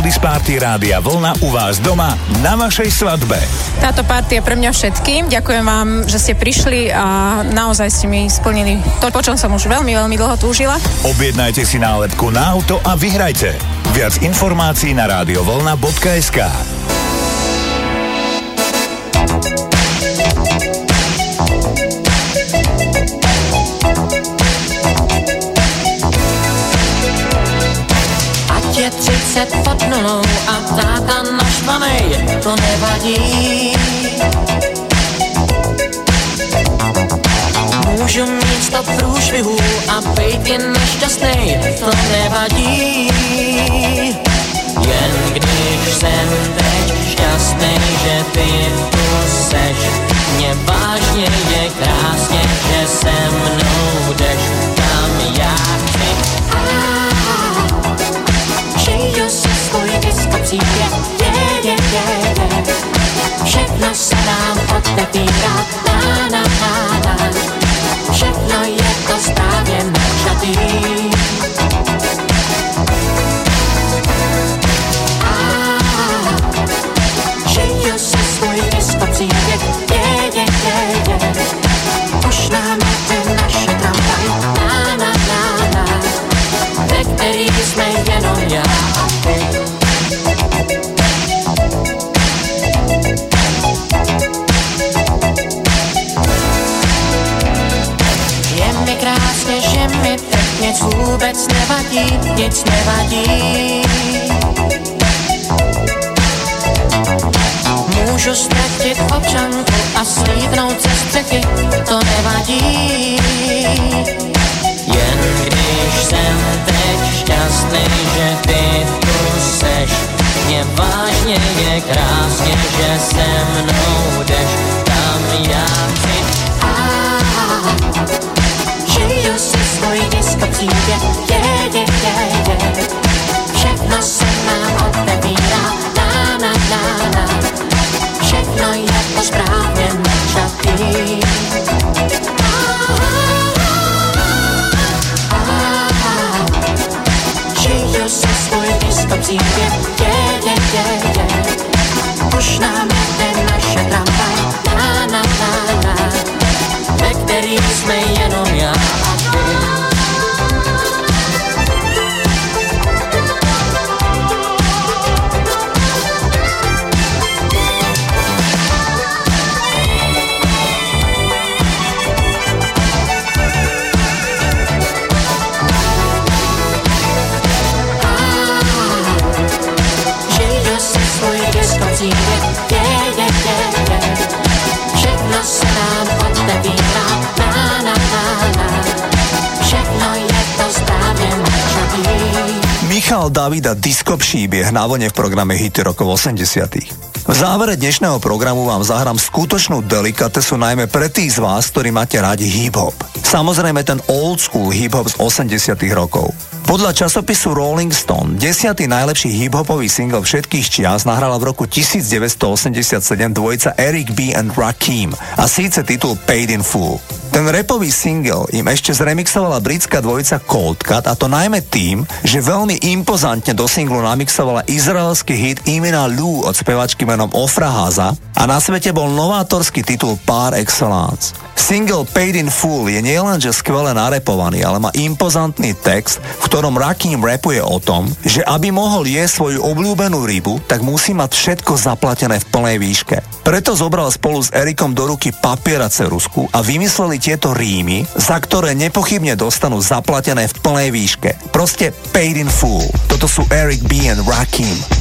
Oldies Party Rádia Vlna u vás doma na vašej svadbe. Táto party je pre mňa všetkým. Ďakujem vám, že ste prišli a naozaj ste mi splnili to, po čom som už veľmi, veľmi dlho túžila. Objednajte si nálepku na auto a vyhrajte. Viac informácií na radiovolna.sk 30 pod nulou a táta naštvanej, to nevadí. Můžu mít sto průšvihů a být jen nešťastnej, to nevadí. Jen když jsem teď šťastnej, že ty tu seš, mě vážně je krásně, že se mnou jdeš, příběh, je, je, je, je. Všechno se nám otevírá, na, na, na, na. Všechno je to správně načatý. Žiju si svůj disco příběh, je, je, je, je. Už nám nic vůbec nevadí, nic nevadí. Můžu ztratit občanku a slídnout ze střechy, to nevadí. Jen když jsem teď šťastný, že ty tu seš, mě vážně je krásně, že se mnou jdeš, tam já chci. A svůj disco příběh, je, je, je, je. Všechno se nám Příběh na vlne v programe Hity rokov 80. V závere dnešného programu vám zahrám skutočnú delikatesu najmä pre tých z vás, ktorí máte radi hip-hop. Samozrejme ten old school hip-hop z 80 rokov. Podľa časopisu Rolling Stone, desiatý najlepší hip-hopový single všetkých čias nahrala v roku 1987 dvojica Eric B. and Rakim a síce titul Paid in Full. Ten repový single im ešte zremixovala britská dvojica Cold Cut a to najmä tým, že veľmi impozantne do singlu namixovala izraelský hit Imina Lou od spevačky menom Ofra Haza a na svete bol novátorský titul Par Excellence. Single Paid in Full je nielenže skvele narepovaný, ale má impozantný text, v ktorom Rakim rapuje o tom, že aby mohol jesť svoju obľúbenú rybu, tak musí mať všetko zaplatené v plnej výške. Preto zobral spolu s Erikom do ruky papier a cerusku a vymysleli tieto rímy, za ktoré nepochybne dostanú zaplatené v plnej výške. Proste paid in full. Toto sú Eric B. and Rakim.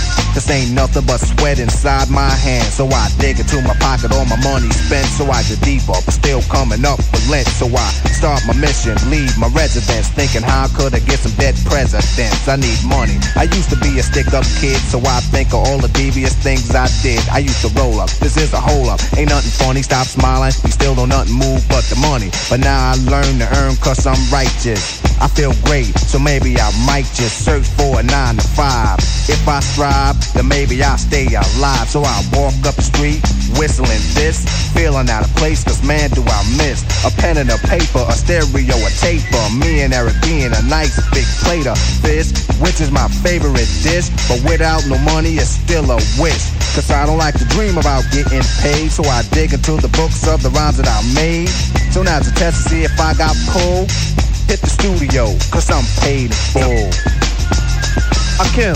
This ain't nothing but sweat inside my hand. So I dig into my pocket, all my money spent. So I get deeper, but still coming up with lint. So I start my mission, leave my residence. Thinking how could I get some dead presidents? I need money. I used to be a stick up kid, so I think of all the devious things I did. I used to roll up, this is a hole up. Ain't nothing funny, stop smiling. We still don't nothing move but the money. But now I learn to earn cause I'm righteous. I feel great, so maybe I might just search for a nine to five. If I strive, then maybe I'll stay alive. So I walk up the street, whistling this, feeling out of place, cause man do I miss a pen and a paper, a stereo, a tape, taper. Me and Eric being a nice big plate of fish, which is my favorite dish. But without no money, it's still a wish. Cause I don't like to dream about getting paid, so I dig into the books of the rhymes that I made. So now's a test to see if I got pulled. Hit the studio, cause I'm paid in full. Akim,